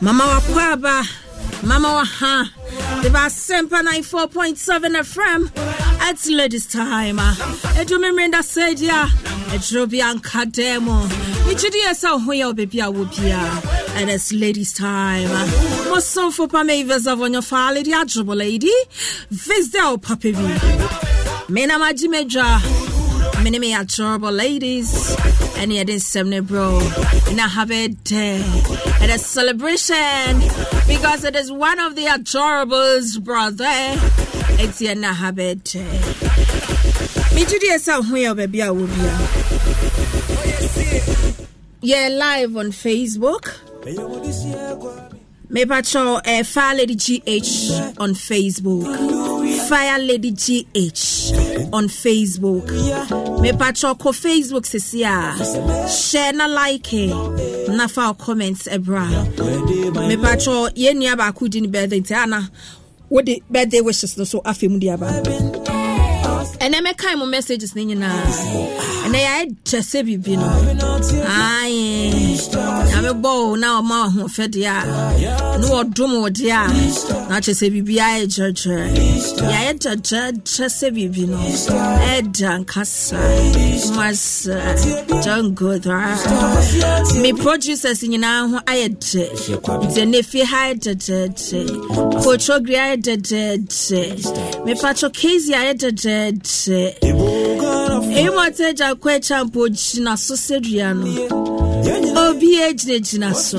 Mama wakwaba mama waha de ba sempa 94.7 fm at ladies time. Ɛdumi mmerenda sɛdi a ɛduro bi anka dɛn mu megyedi yɛ sɛ ho yɛ wobaabi a wɔ bia and it's ladies time. Mosomfo pa meives of onyo fa lady adrobo lady visde o papa bi mena magye mene me adorable ladies. And yet in Semne bro. In a have it day and a celebration because it is one of the adorables brother. It's your na have it day. Me esa hu ya baby a wo bia yeah. Live on facebook. Me patrol uh, fire lady gh on facebook. Fire lady gh on facebook me patrol ko facebook sisi a share na like na fa comments ebra me patrol ye nua baako di ni birthday nti ana. Wode birthday wishes no so afei mu di aba. Ɛnɛ mɛkae mo messages ne nyinaa ɛnɛ yɛayɛ kyɛ sɛ biribi no. Ae nyame bɔ o na ɔma ahoɔfɛdeɛ a ne wɔdom wo deɛ a na kyɛ sɛ biribiaa yɛ gyerɛgyerɛ yɛayɛ gyerɛgyerɛ sɛ biribi no ɛda nkasa masa jangodra me producers nyinaa ho ayɛ dɛ. Nti ɛnɛ fie ha yɛ dɛdɛɛdɛ kotrogri ayɛ dɛdɛɛdɛ mepatro kasi ayɛ dɛdɛɛdɛ ịmụta eji akwa echampo gyina so sɛdua no obi gyinagyina so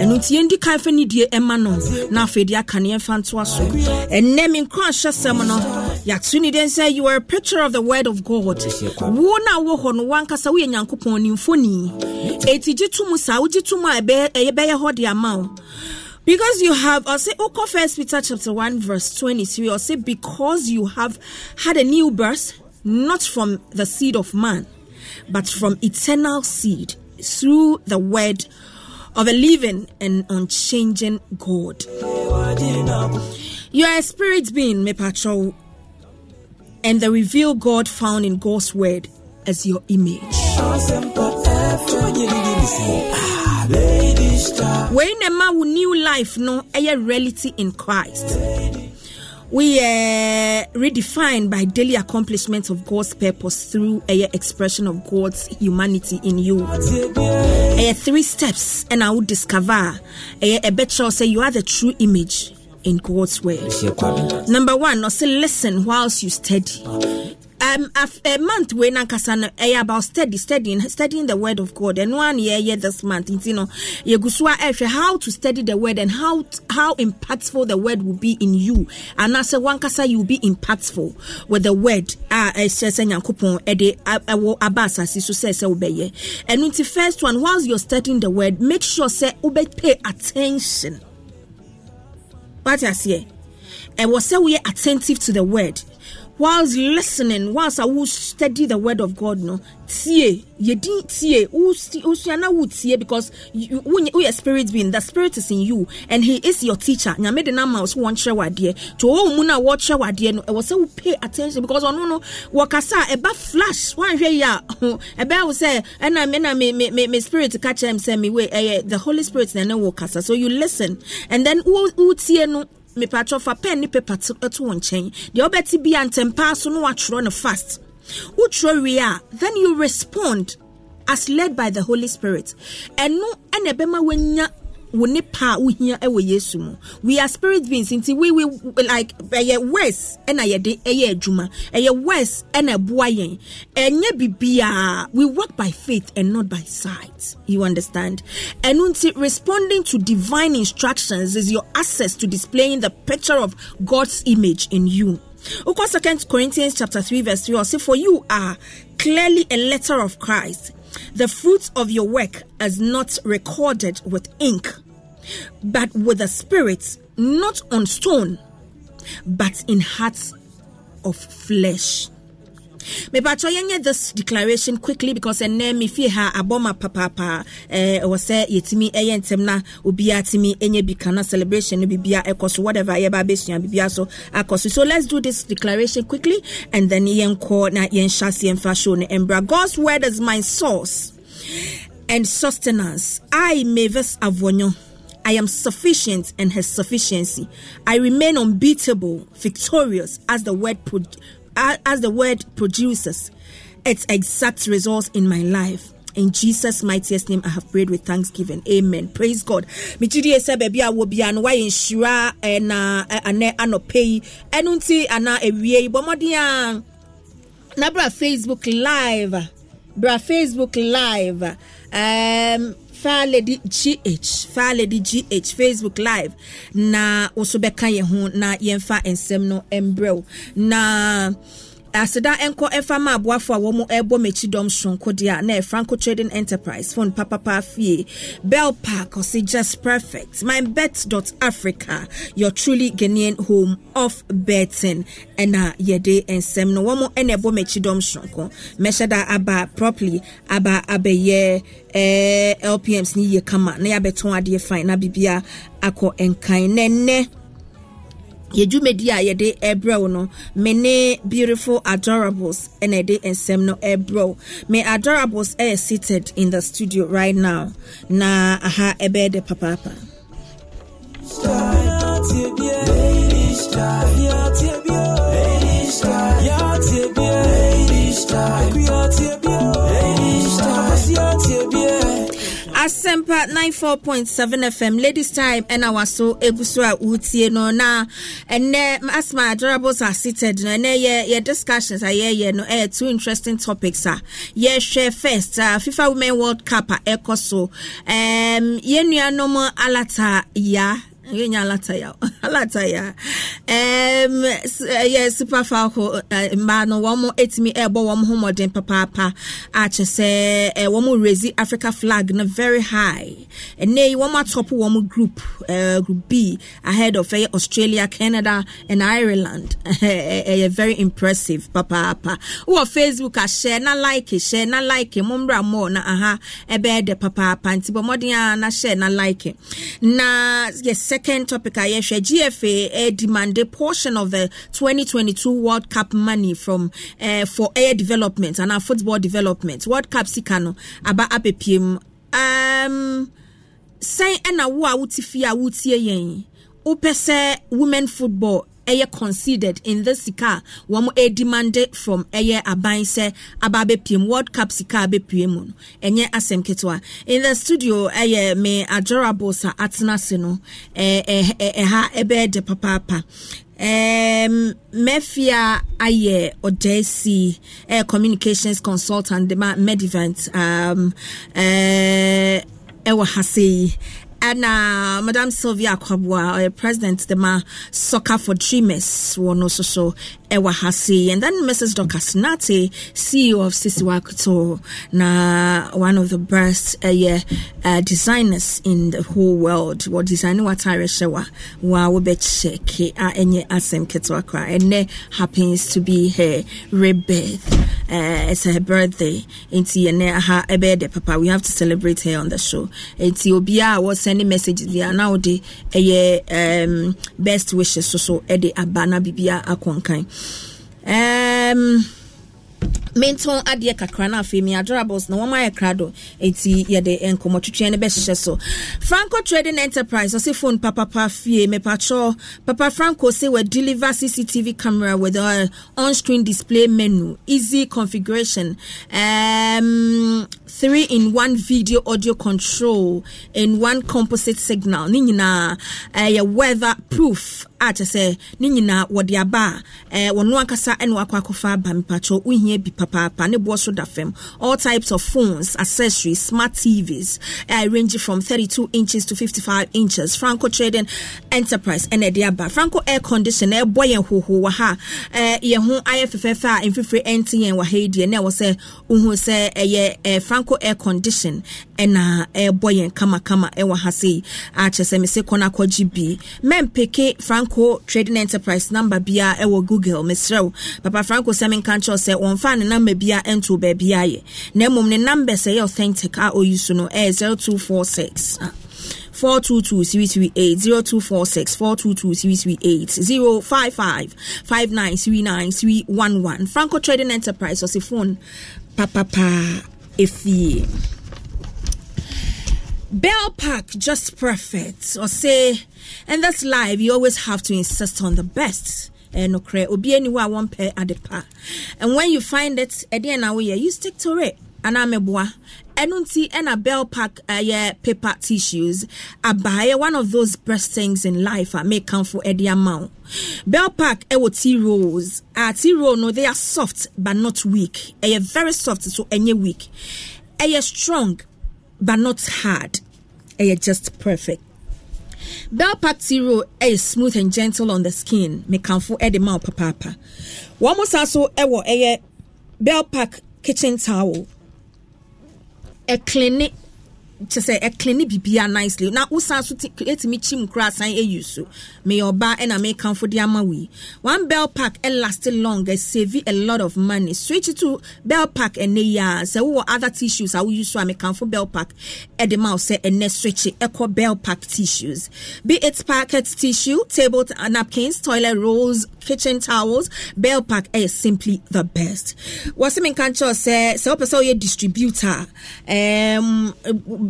ɛno nti yɛndi kan fa nidie ɛma no. Na afei de aka ne yɛmfa ntoa so. Ɛnnɛ me nkɔ ahyɛsɛm no yɛato ne den sɛ you are a picture of the word of god. Wo na wo hɔ no wankasa woyɛ nyankopɔn nimfoni. Ɛti gye to mu saa wogye to mu a ɛbɛyɛ hɔ de ama wo. Because you have or say okay first peter chapter 1 verse 23 or say because you have had a new birth not from the seed of man but from eternal seed through the word of a living and unchanging god. You are a spirit being me patrol and the revealed god found in god's word as your image. Wei a man wo new life no a reality in christ we are redefined by daily accomplishments of God's purpose through a expression of God's humanity in you. A three steps, and I will discover uh, a better say you are the true image in God's word. Number one, also listen whilst you study um, a, month wey nankasa no eh, ɛyɛ about study studying studying the word of God. Ɛno a na yɛyɛ this month nti no yɛgu so eh, a ɛhwɛ how to study the word and how how impactful the word will be in you. Anaasɛ wankasa you will be impactful with the word. Ah, eh, a ɛhyɛ sɛ nyankopɔn ɛde ɛwɔ aba asase so sɛ sɛ first one whilst you're studying the word make sure sɛ wobɛ pay attention. Wate aseɛ ɛwɔ sɛ woyɛ attentive to the word whilst listening whilst I will study the word of God no tie yɛdi tie wosua na wotie because woyɛ spirit being the spirit is in you and he is your teacher. Nyame de nama so wɔnkyerɛ wadeɛ to ɔwɔ mu no a wɔkyerɛ wadeɛ no ɛwɔ sɛ wo pay attention because ɔno no wɔkasa a ɛba flash woanhwɛ yi a ɛbɛa wo sɛ ɛna mena me, me, me, me spirit ka kyerɛ m sɛ me ɛyɛ the holy spirit na ɛne wo so you listen and then wotie no mepatwɔ fa pen ne paper to wo nkyɛn deɛ wobɛte bia ntɛmpaa so no watwerɛ no fast. Wotwerɛ wie a then you respond as led by the holy spirit. Ɛno ɛna ɛbɛma wanya wo nipa a wohia wɔ yesu mu. We are spirit beings nti we we like ɛyɛ words ɛna yɛde ɛyɛ adwuma. Ɛyɛ words ɛna ɛboa yɛn. Ɛnyɛ bibiara we work by faith and not by sight. You understand? Ɛno nti responding to divine instructions is your access to displaying the picture of god's image in you. Ukwa second corinthians chapter 3 verse 3 say for you are clearly a letter of christ. The fruits of your work is not recorded with ink but with the spirit, not on stone, but in hearts of flesh. mepatɔ yɛnyɛ this declaration quickly because ɛnɛ mefie ha abɔ ma papaapa ɛwɔ eh, sɛ yɛtumi ɛyɛ ntɛm na obiaa tumi ɛnyɛ bi kana celebration no biribia ɛkɔ so whatever yɛba bɛsua biribia so akɔ so so let's do this declaration quickly and then yɛnkɔ na yɛnhyɛ ase yɛmfa show no ɛmbra god's word is my source and sustenance. I mavis avonyo I am sufficient in his sufficiency. I remain unbeatable, victorious as the word pro- as the word produces its exact results in my life. In Jesus' mightiest name, I have prayed with thanksgiving. Amen. Praise God. Michidi ese baby a wo bia no wa inshira na ane anope enunti ana ewie bomodia na bra Facebook live. Bra Facebook live. Um Fire Lady GH Fire Lady GH Facebook live. Na yɛn ho na yɛmfa nsɛm no mbrɛw na aseda nkɔ ɛfa ma aboafo a wɔn ɛbɔ m'akyi dɔm soronko deɛ na franco trading enterprise phone papapa fie. Bell park ɔsi just perfect. Africa your truly ghanaian home of betting. Ɛna yɛde nsɛm no wɔn ɛna ɛbɔ m'akyi dɔm soronko mɛhyɛ da aba properly aba abɛyɛ ɛɛ lpms ni yie kama. Na yɛabɛtɔn adeɛ fine na bibia akɔ nkan na nnɛ yɛdwumadi a yɛde ɛbrɛ no me ne beautiful adorables ɛna ɛde nsɛm no ɛbrɛ me adorables ɛyɛ seated in the studio right now na aha ɛbɛyɛ de papaapa asɛmpa 94.7 fm ladies time ɛna waso egu so a wotie no na ɛnɛ eh, asma adorables are seated no ɛnɛ yɛ yɛ discussions a yɛyɛ no ɛyɛ two interesting topics ah. a yɛhwɛ first uh, fifa women world cup ah, a ɛkɔ so um, yɛn nuanom alata ya yɛnya alataya alataya um, yɛ super falcons uh, mmaa no wɔn etimi ɛbɔ wɔn ho mmɔden papaapa. Akyɛ sɛ uh, wɔn raise africa flag no very high. Ɛnɛ yi wɔn atɔp wɔn group uh, group b ahead of uh, australia canada and ireland. Ɛyɛ very impressive papaapa. Wɔ facebook ahyɛ na like hyɛ na like mbra mo na aha ɛbɛyɛ dɛ papaapa. Nti bɔ mmɔden a na hyɛ na like. It. na yɛ second topic I share GFA uh, demand a portion of the 2022 World Cup money from uh, for air development and our football development. World Cup sikano aba abepiem. Um, sɛn ɛna wo a wote fie a wotie sɛ women football ɛyɛ considered in the sika a wɔn ɛdemande from ɛyɛ aban sɛ aba abɛpiem world cup sika abɛpiem mu no. Ɛnyɛ asɛm ketewa. In the studio ɛyɛ me adorable sa atena se no. Ɛɛ ɛha ɛbɛyɛ de papaapa. Um, Mefia ayɛ ɔdaasi ɛyɛ communications consultant de ma um, uh, ɛwɔ ha ɛna madam sylvia akwaboah ɔyɛ president de ma soccer for dreamers wɔ no so so ɛwɔ ha and then mrs dorcas nate ceo of sisiwakoto na one of the best ɛyɛ uh, designers in the whole world. Wɔ design watare hyɛ wa wa wobɛkyɛke a ɛnyɛ asɛm ketewa kora ɛnɛ happens to be her rebirth uh, it's her birthday. Nti ɛnɛ aha ɛbɛyɛ de papa. We have to celebrate her on the show. Nti obiara a sending messages bi a na wode ɛyɛ um, best wishes so so ɛde aba na biribia akɔnkan um, mentɔn adeɛ kakra no afei me adorables na wɔma ayɛ krado. Ɛnti yɛde nkɔmmɔtwetwea no bɛhyehyɛ so. Franco trading enterprise ɔse phone papapa fie. Mepatwɔ papa franco say we deliver cctv camera with a on-screen display menu. Easy configuration. Um, three in one video audio control in one composite signal. Ne nyinaa ɛyɛ uh, weather proof a kyɛ sɛ ne nyinaa wɔde aba. A wɔno ankasa ne wakɔ akɔfa aba mepatwɔ wohia bi papaapa ne boɔ so da fam. All types of phones accessories smart tvs uh, range from 32 inches to 55 inches. Franco trading enterprise ɛna ɛde aba. Franco air condition ɛbɔ yɛn hoho wɔ ha. Uh, yɛn ho ayɛ fɛfɛɛfɛ a mfifiri ɛnte yɛn wɔ ha yi deɛ na ɛwɔ sɛ wohu sɛ ɛyɛ uh, franco air condition ɛna ɛbɔ yɛn kamakama ɛwɔ ha sei. Akyɛ sɛ mese kɔ no akɔgye bi. Mɛmpeke franco trading enterprise number bia ɛwɔ google mesrɛ papa franco sɛ menka nkyɛw sɛ wɔmfa ne number bia ɛnto baabi ayɛ na mmom ne number sɛ ɛyɛ authentic a ɔyi so no ɛyɛ 0246 422 338 0246 422 338 055 5939 311 Franco Trading Enterprise or phone papapa efie. Bell Park just perfect. Or say and that's live you always have to insist on the best and okre obi any wa one pair at the pa and when you find it at the end you stick to it. Anaa mɛboa. Ɛno nti ɛna bell pack ɛyɛ uh, paper tissues. Abaayɛ one of those best things in life a mekanfo ɛde ama wo. Bell pack ɛwɔ tea rolls. A uh, tea roll no they are soft but not weak. Ɛyɛ very soft so ɛnyɛ weak. Ɛyɛ strong but not hard. Ɛyɛ just perfect bell pack roll ɛyɛ smooth and gentle on the skin. Mekanfo ɛde ma papaapa wɔn mo sa so ɛwɔ ɛyɛ bell pack kitchen towel. Ɛklini kyɛ sɛ ɛklini bibia nicely na wosan so ɛtumi kyim kora asan ɛyi so meyɛ ɔba ɛna mekamfo de ama wei one bell pack eh, ɛlast long eh, ɛsave a lot of money. Switch to bell pack ɛnɛ yi a sɛ wowɔ other tissues? A woyi so a mekamfo bell pack. Ɛde ma wo sɛ ɛnɛ ɛkɔ bell pack tissues. Be it packet tissue table napkins toilet rolls kitchen towels bell pack ɛyɛ simply the best. Wɔsɛ menka nkyɛw sɛ sɛ wopɛ sɛ woyɛ distributor. Um,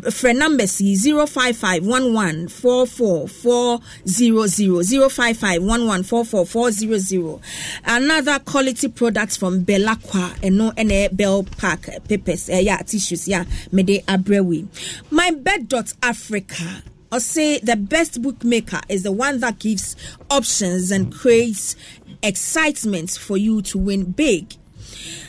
frɛ numbers yi 055 055 another quality product from Belacqua ɛno ɛna bell pack papers ɛyɛ uh, tissues yeah mede abrɛ MyBet dot africa or say the best bookmaker is the one that gives options and creates excitement for you to win big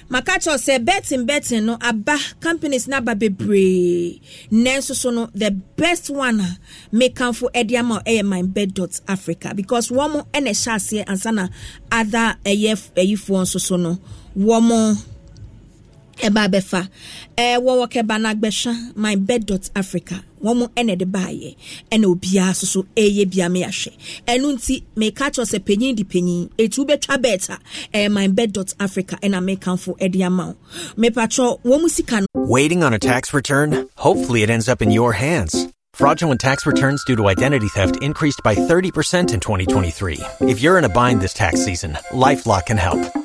maka kyerɛw sɛ betting betting no aba companies no aba bebree. Nanso so no the best one a mekamfo de ama ɛyɛ mindbet dot africa. Because wɔn ɛna ɛhyɛ aseɛ ansa na other ɛyɛ ɛyifoɔ nso so no. Wɔn ɛba abɛfa ɛɛ wɔwɔ kɛba no agbɛhwa mindbet dot africa wɔn ɛna ɛde baayɛ ɛna obiara nso so ɛyɛ bia me ahwɛ ɛno nti meka kyerɛ sɛ panyin di panyin etu bɛtwa bɛɛta ɛyɛ MyBet dot africa ɛna mekanfo ɛde ama wo mepatwɛ wɔn sika no. waiting on a tax return hopefully it ends up in your hands. Fraudulent tax returns due to identity theft increased by 30% in 2023. If you're in a bind this tax season, LifeLock can help.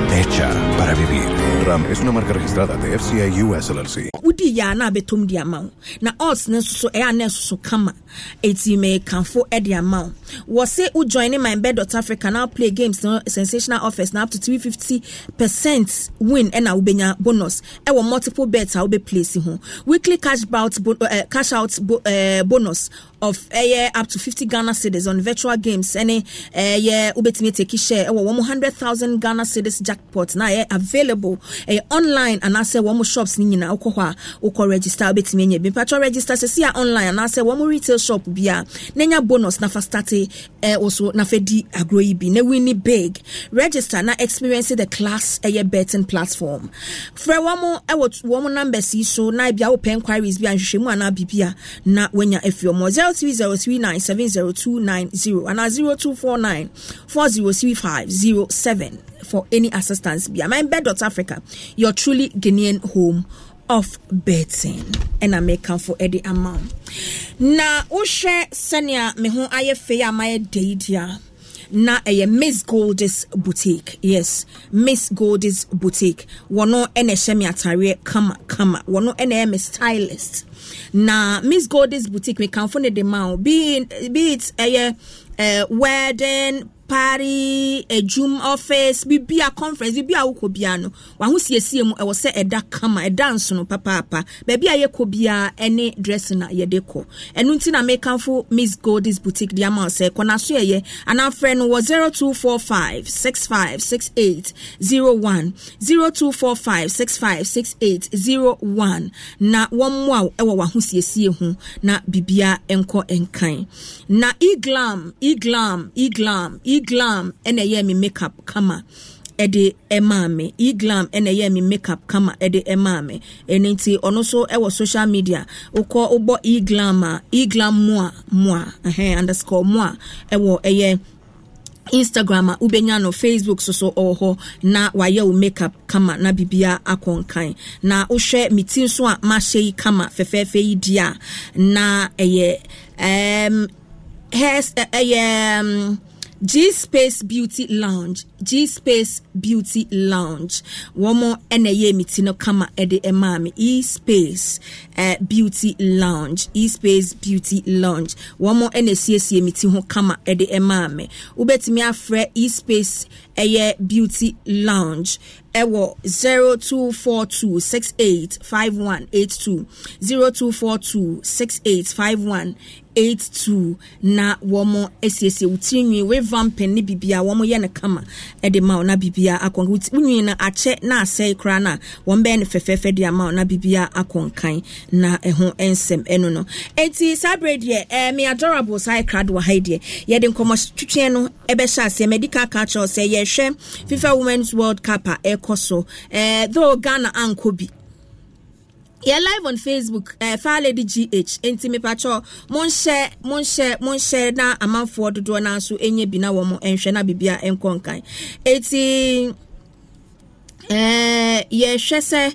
Hecha para vivir. RAM es una marca registrada de FCI US LLC. wodi yɛ a na abɛtɔm de ama wo. Na odds nso so na ɛso so kama. Ɛti mekamfo de ama wo. Wɔ se wo join my bed dot africa now play games no sensational offers na up to 350 percent win ɛna wobɛnya bonus. Ɛwɔ multiple bets a wobɛplace ho. Weekly cash bout bo, uh, cash out bo, uh, bonus of ɛyɛ up to 50 ghana cities on virtual games. Ɛne ɛyɛ wobɛtumi take share. Ɛwɔ wɔn 100000 ghana cities jackpot na ɛyɛ available ɛyɛ online anaasɛ wɔn shops ne nyinaa wokɔ hɔ a wokɔ register wobɛtumi anya bi mpatwɔ register sɛsi a online anaasɛ wɔn retail shop bi a na nya bonus na fa starte ɛɛ wɔso na fa di agorɔ yi bi na winni big. Register na experience the class ɛyɛ betting platform. Frɛ wɔn ɛwɔ wɔn numbers yi so na ebi a wopɛ inquiries bi a nhwehwɛmu anaa biribi a na wanya afiri wɔn zero three zero three nine seven zero two nine zero anaa zero two four nine four zero three five zero seven for any assistance. Bi amambɛ dot africa your truly guinean home of betting. Ɛna mekamfo de ama wo na wohwɛ sɛnea me ho ayɛ fei a mayɛ deidi a na ɛyɛ miss goldis boutique. Yes miss goldis boutique. Wɔno ɛna ɛhyɛ me atareɛ kama kama. Wɔno ɛna ɛyɛ me stylist. Na miss goldis boutique mekamfo ne de ma wo be be it ɛyɛ uh, wedding party adwum office bibia conference bibia wokɔ bia no. Waho siesie mu ɛwɔ sɛ ɛda kama ɛda nsono papaapa baabi a yɛkɔ biara ɛne dress na yɛde kɔ ɛno nti na mekamfo miss goldis boutique de ama sɛ kɔ naso yɛyɛ anaafrɛ no wɔ 0245 6568 01 0245 6568 na wɔmmoa wo ɛwɔ waho siesie ho na bibia nkɔ nkan na eglam eglam eglam eglam ɛna ɛyɛ me makeup kama ɛde ɛmaa me. Eglam ɛna ɛyɛ me makeup kama ɛde ɛmaa me. Ɛno nti ɔno nso ɛwɔ social media. Wokɔ wobɔ eglam a eglam moa moa ɛhɛn underscore moa ɛwɔ ɛyɛ instagram a wobɛnya no facebook so so ɔwɔ hɔ na wayɛ wo makeup kama na biribia akɔ nkan na wohwɛ me nso a mahyɛ yi kama fɛfɛɛfɛ yi di a na ɛyɛ um, hairs ɛyɛ um, G Space Beauty Lounge. G Space Beauty Lounge. Ɛna ɛyɛ mi ti no kama ɛde ɛmaa mi E Space uh, Beauty Lounge. E Space Beauty Lounge ɛna esiesie mi ti ho kama ɛde ɛmaa mi wobɛtumi afrɛ E Space ɛyɛ Beauty Lounge. Ɛwɔ zero two four two six eight five one eight two. Zero two four two six eight five one eight two na wɔn asiesie wo tirinwi revamping ne bibia wɔn yɛ no kama ɛde ma na bibia akɔ wo nwi no akyɛ na asɛe koraa na wɔn bɛyɛ no fɛfɛɛfɛ de ama na bibia akɔ nkan na ɛho nsɛm. Ɛno no. Eti saa bere deɛ ɛɛ me adorable saa ɛkra do wɔ ha yi deɛ yɛde nkɔmɔ twitwɛn no ɛbɛhyɛ aseɛ. Medical culture sɛ yɛhwɛ fifa women's world cup a ɛkɔ so. Ɛɛ though ghana ankɔ bi yɛ live on facebook uh, fire lady gh nti mepatwɔ monhyɛ monhyɛ monhyɛ na amanfoɔ dodoɔ no nso ɛnyɛ bi na wɔn nhwɛ na biribi a ɛnkɔ nkan eti uh, yɛhwɛ sɛ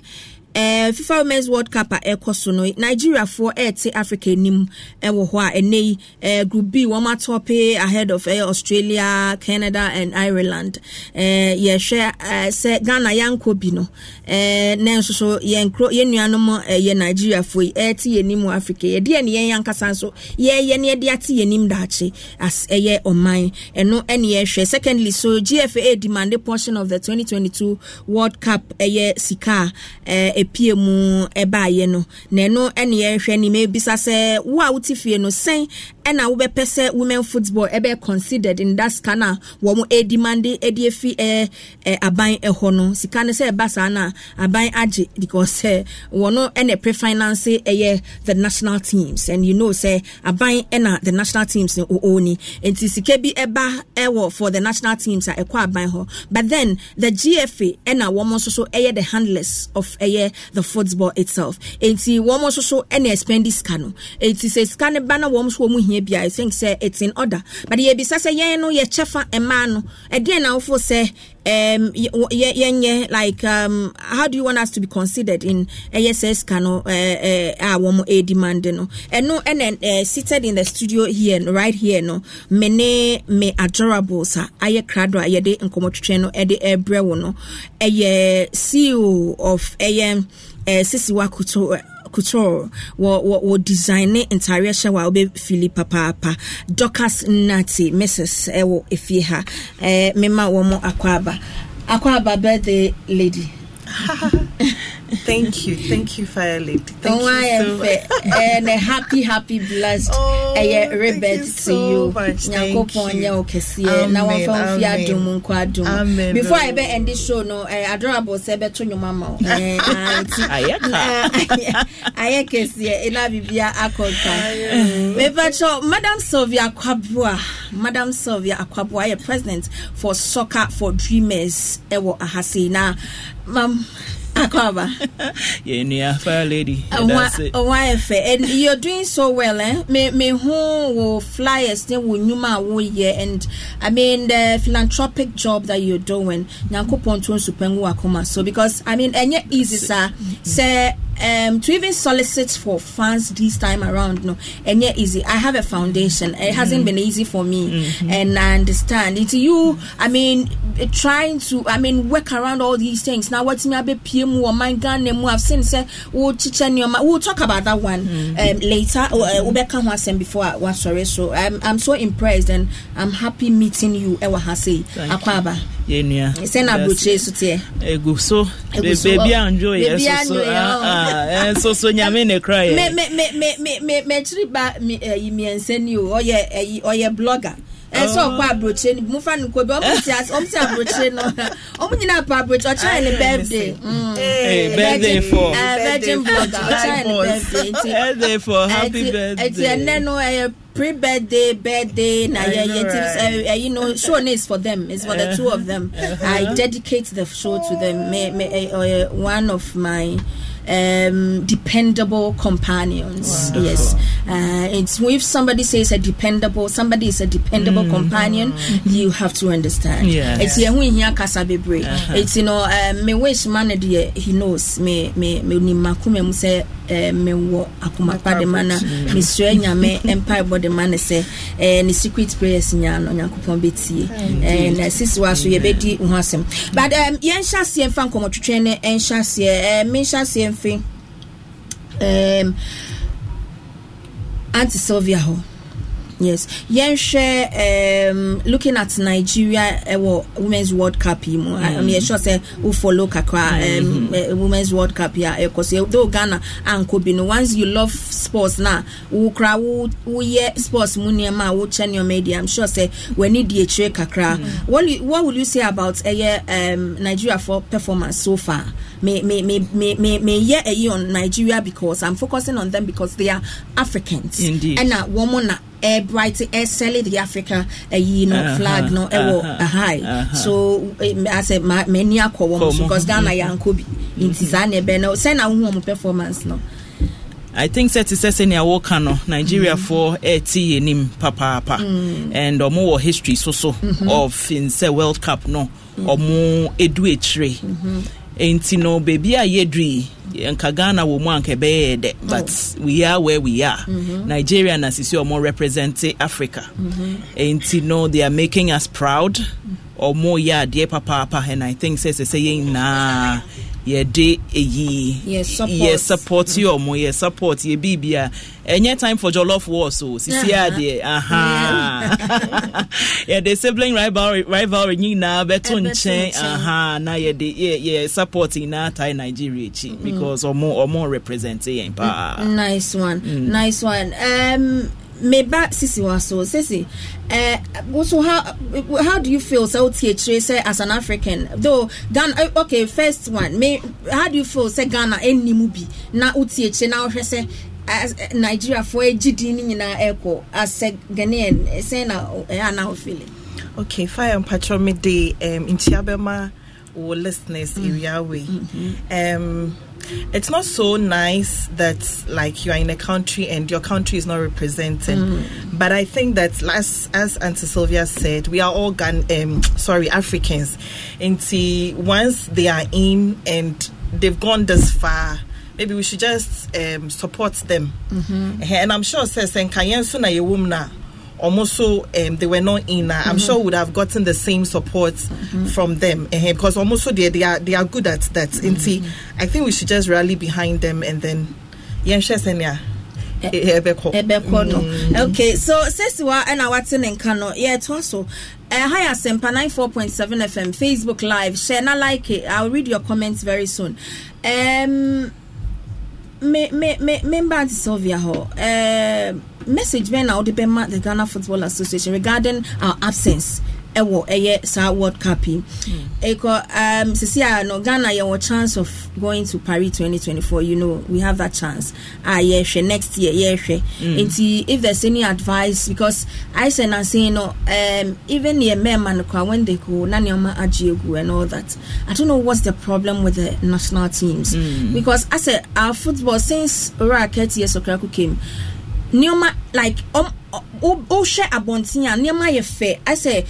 eh, fifa women's world cup a ɛkɔ so no nigeriafoɔ ɛɛte africa anim ɛwɔ hɔ a ɛnɛ yi eh, group b wɔn atɔpe ahead of eh, australia canada and ireland. Eh, yɛhwɛ eh, sɛ ghana yɛankɔ bi no eh, na nso so yɛn kuro yɛn nuanom eh, yɛ nigeriafoɔ yi ɛɛte yɛn anim wɔ africa. Yɛdeɛ ne yɛn ankasa nso yɛyɛ ne yɛde ate yɛn anim daakye as ɛyɛ ɔman. Ɛno ɛne yɛhwɛ. Secondly so gfa demand portion of the 2022 world cup ɛyɛ sika a ɛpie mu ɛbaayɛ no. Na ɛno ɛne yɛhwɛ ne mebisa sɛ wo a wote fie no sɛn ɛna wobɛpɛ sɛ women football ɛbɛ considered in that scan a wɔn ɛdimande ɛde efi ɛɛ ɛ aban ɛhɔ no. Sika no sɛ ɛba saa na aban agye because sɛ wɔn ɛna pre-finance ɛyɛ the national teams. And you know sɛ aban ɛna the national teams no ɔɔni nti sika bi ɛba ɛwɔ for the national teams a ɛkɔ aban hɔ. But then the gfa ɛna wɔn nso so ɛyɛ the handlers of ɛyɛ the football itself. Nti wɔn nso so ɛna expendi sika no nti sɛ sika no ba na wɔn i think sɛ it's in order. But yɛbisa sɛ yɛn no yɛkyɛ fa mmaa no ɛdeɛn na wofo sɛ um yɛnyɛ like um how do you want us to be considered in ɛyɛ sɛ sika no a demand no ɛno ɛna seated in the studio here right here no me ne me adorables a ayɛ krado a yɛde nkɔmɔtwitwe no ɛde ɛbrɛ wo no. Ɛyɛ ceo of ɛyɛ uh, sisiwa kuto couture wɔ wɔ wɔ design ne ntaareɛ hyɛ wɔ a wobɛfili papaapa. Docas nati mrs ɛwɔ efie ha ɛɛ mema wɔn akɔ aba akɔ aba birthday lady. thank you thank you fire lady thank Don't you so much. And a happy happy blessed Oh, ɛyɛ thank rebirth you to so you. much. Thank nyankopɔn you. nyɛ na Amen, wɔmfa fi amen. adom nkɔ adom Amen, before amen. ɛbɛ ɛnde show no eh, adorable sɛ ɛbɛto nnwom ama wo Eh, ah, nti- Ayɛ ka. Ah, ayɛ- ayɛ kɛseɛ ɛna biribia madam sylvia akwaboah madam sylvia akwaboah yɛ president for soccer for dreamers. Ɛwɔ ahasei na mam akwaba. Yɛn nua fire lady. Why yɛda ase why fɛ and you're doing so well eh? Me me who wo flyers ne wo nnwuma a woyɛ and i mean the philanthropic job that you're doing nyankopɔn to nsupangu wakoma so because i mean ɛnyɛ easy sir. sɛ um, to even solicit for funds this time around no. Ɛnyɛ easy i have a foundation. It hasn't been easy for me. And i understand. It's you i mean trying to i mean work around all these things. Now what's me abɛpie mu wɔ man ghana mu i've seen sɛ wokyekyɛ nneɔma we'll talk about that one um, later. Uh, wobɛka ho asɛm before a wasɔre so I'm, i'm so impressed and i'm happy meeting you ɛwɔ ha sei Thank akɔ aba yɛn nua sɛ na aburokyire so teɛ egu so Egu so, beebi oh. anjo yɛ Baabi soso anjo yɛ, oh. ah ah ɛnso so nyame ne kura me yɛ me me me me me m'akyiri ba me ɛyi mmiɛnsa ni o ɔyɛ ɛyi ɔyɛ blogger ɛsɛ ɔkɔ aburokyire ni mufa no kobi ɔmo ti ase ɔmo ti aburokyire no. Ɔmo nyinaa pa aburokyire ɔkyerɛ ne birthday. Mm. Hey, birthday Virgin- eh, blogger ɔkyerɛ ne birthday. Nti birthday happy ɛti birthday. ɛnɛ no ɛyɛ pre-birthday birthday na I yɛ yɛ ti ɛ you know show no is for them it's for the two of them. I dedicate the show to them. Me me ɛ ɔyɛ one of my um dependable companions. Yes. Uh it's if somebody says a dependable somebody is a dependable companion you have to understand. Yes. it's yɛn ho ihia kasa bebree it's you know um, me wish man he knows me me me mu sɛ eh, mewɔ akoma pa de ma na mesrɛ nyame mpaebɔ de ma no sɛ eh, ne secret prayers nya no onyankopɔn bɛtie Eh, na sisiwa so yɛbɛdi ho asɛm but um, yɛnhyɛ aseɛ mfa nkɔmmɔtwetwɛ no ɛnhyɛ aseɛ eh, menhyɛ aseɛ mfe um, auntie sylvia hɔ yes. Yɛnhwɛ um, looking at nigeria ɛwɔ women's world cup yi mu mm. yɛsure sɛ wo follow kakra um, eh, women's world cup yi a ɛkɔ so though ghana ankɔ bi no once you love sports na wo kora wo woyɛ sports mu nneɛma a wokyɛ nneɛma di i'm sure sɛ w'ani di akyire kakra. What, will you- what will you say about ɛyɛ um, nigeria for performance so far me me me me me me yɛ ɛyi on nigeria because i'm focusing on them because they are africans. Indeed. ɛna wɔn na air bright air selling the africa ɛyi no Uh-huh, flag no ɛwɔ uh-huh, ahai uh-huh. so eh, asɛ ma m'ani akɔ wɔn Kɔ so mo. because ghana yɛ ankɔ bi nti saa na ɛbɛn no sɛ na ahohu wɔn performance no. i think sɛ te sɛ sɛnea wɔka no nigeriafoɔ ɛɛte yɛ nim papaapa. And ɔmo wɔ history so so of in sɛ world cup no ɔmo edu akyire nti no beebi a yɛduru yi nka ghana wɔ mu anka ɛbɛyɛ dɛ but oh. we are where we are mm-hmm. nigeria na sisi ɔmo represent africa mm-hmm. no they are making us proud ɔmo yɛ adeɛ papaapa and i think sɛ sɛ sɛ yɛn nyinaa yɛde ɛyi yɛ support ɔmo yɛ support yɛ biribi a ɛnyɛ time for jollof war so sisi adeɛ aha yɛde sibling rivalry rivalry nyinaa bɛto nkyɛn na yɛde yɛ yɛ support nyinaa tie nigeria akyi mm. because ɔmo ɔmo represent yɛn paa. nice one mm. nice one. Um, meba sisi wa so sisi uh, so how how do you feel so tie say as an african though ghana eh, okay first one me how do you feel say ghana enimu bi na utie kyerɛ na wohwɛ sɛ nigeria for egyi din ni nyinaa ɛkɔ as a ghanaian sɛ na ɛyɛ ana wo feeling okay fire mpatro me de um ntiabema wo listeners mm. area way mm-hmm. um it's not so nice that like you are in a country and your country is not represented. Mm. But I think that as as Auntie Sylvia said, we are all Gan um, sorry Africans. And see, once they are in and they've gone this far, maybe we should just um, support them. Mm-hmm. And I'm sure says and na almost so um, they were not in. Uh, I'm mm-hmm. sure would have gotten the same support mm-hmm. from them uh, because almost so they, they are they are good at that. Mm-hmm. I think we should just rally behind them and then yeah, yeah. ɛbɛkɔ no mm. okay so sesiwa ɛna wate ne nka no yɛtoa so ɛha yɛ asɛmpa 94.7 fm facebook live share na like it i'll read your comments very soon um, me me me member anti sylvia hɔ um, message bɛn na wode the ghana football association regarding our absence ɛwɔ ɛyɛ saa world cup yi ɛkɔ um, sisi a no ghana yɛwɔ chance of going to paris 2024 you know we have that chance a yɛhwɛ next year yɛhwɛ mm. nti if there's any advice because i said na saying no um, even yɛ mɛɛma no kora when they go na nneɛma agye egu and all that i don't know what's the problem with the national teams mm. because i said our football since ora kɛti yɛ sɔkra came nneɛma like um, wohwɛ abɔnten a nneɛma yɛ fɛ asɛ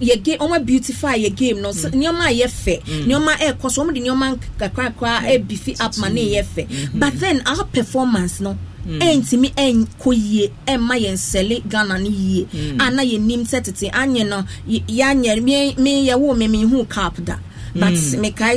yɛ game ɔmo beautify yɛ game no mm. nneɛma a yɛ fɛ mm. nneɛma ɛɛkɔ so ɔmo de nneɛma kakrakra ɛɛbifi up ma ne yɛ fɛ but then our performance no ɛntumi ɛnkɔ yie ɛmma yɛn sɛle ghana no yie a na yɛ nim sɛ tete anyɛ no yɛanyɛ me yɛwo me mehu cap da but mm. mekae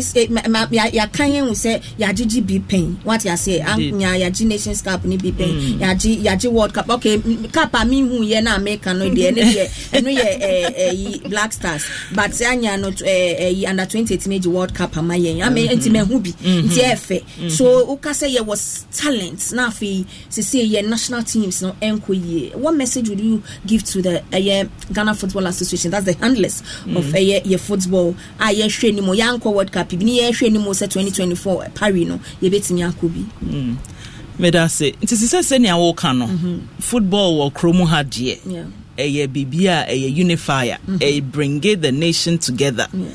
yɛaka yɛn hu sɛ yɛagyegye bi pɛn wate ase anya yɛagye nations cup ne bi pɛn yɛagye yɛagye world cup. Okay cup a mehu yɛ no america no deɛ ɛno deɛ ɛno yɛ ɛyi black stars. But anya no ɛyi under 20 ɛtumi agye world cup ama yɛn ama nti mahu bi nti ɛfɛ so woka sɛ yɛwɔ talent. Na afei sese yɛ national teams no ɛnkɔ yie what message would you give to the ɛyɛ ghana football association? That's the handlers of ɛyɛ yɛ football. A yɛhwɛ ni mu yɛankɔ world cup bi ne yɛhwɛ ni mu sɛ 2024 paris no yɛbɛtumi akɔ bi. Mm. meda se nti sɛ sɛnea woka no mm-hmm. football wɔ kurom ha deɛ. Ɛyɛ biribi a ɛyɛ unifier. Mm-hmm. ɛyɛ bring the nation together. Yeah.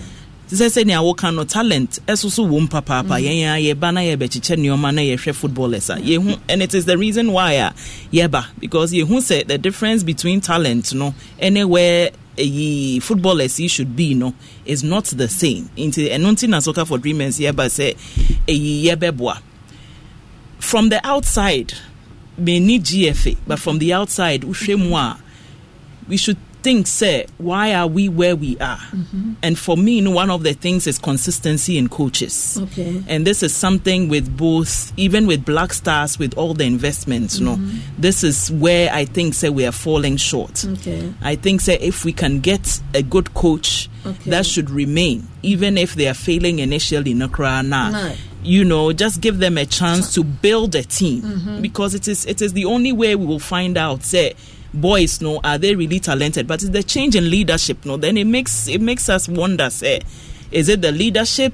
Sɛ sɛnea woka no talent ɛso so wom papaapa. Mm. yɛn a yɛba na yɛbɛkyekyɛ nneɔma na yɛhwɛ footballers a yɛhu and it is the reason why a yɛba. Because yɛhu sɛ the difference between talent no ɛne where ɛyi footballers yi should be no is not the same. Nti ɛno nti na soccer for dreamers yɛba sɛ yɛbɛboa from the outside meni gfa but from the outside we should think say why are we where we are mm-hmm. and for me you know, one of the things is consistency in coaches okay and this is something with both even with black stars with all the investments mm-hmm. you know mm-hmm. this is where i think say we are falling short okay i think say if we can get a good coach okay. that should remain even if they are failing initially in Accra now no you know just give them a chance to build a team mm-hmm. because it is it is the only way we will find out say boys no are they really talented? But it's the change in leadership no then it makes it makes us wonder say is it the leadership?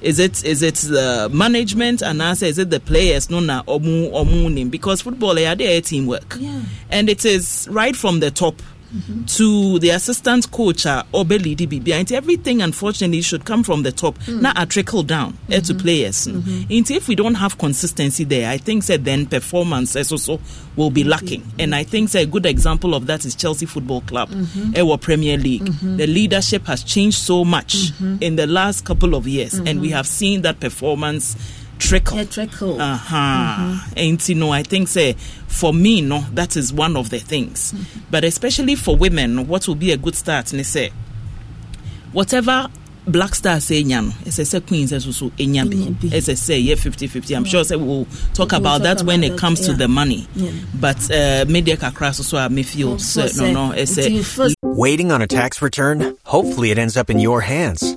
Is it is it the management? And answer is it the players? No na omu omu because football they are there teamwork. Yeah. and it is right from the top mm-hmm. to the assistant coach uh, Obelidi Bibi. everything, unfortunately, should come from the top, mm. not a trickle down mm-hmm. to players. Mm-hmm. if we don't have consistency there, I think that then performance also will be lacking. And I think that a good example of that is Chelsea Football Club, mm-hmm. our Premier League. Mm-hmm. The leadership has changed so much in the last couple of years, and we have seen that performance trickle. Yeah, trickle. Uh-huh. And you know, I think say for me, no, that is one of the things. But especially for women, what will be a good start? And say, whatever black star say nyam ɛsɛ sɛ queens ɛso so ɛnya bi Ɛnya bi. ɛsɛ sɛ yɛ 50-50 i'm sure sɛ we'll talk We'll about talk that when about it comes that, to yeah. the money Yeah. but uh, media kakra so so a me feel Also sɛ no no sɛ, nti ɛsɛ Waiting on a tax return? Hopefully, it ends up in your hands.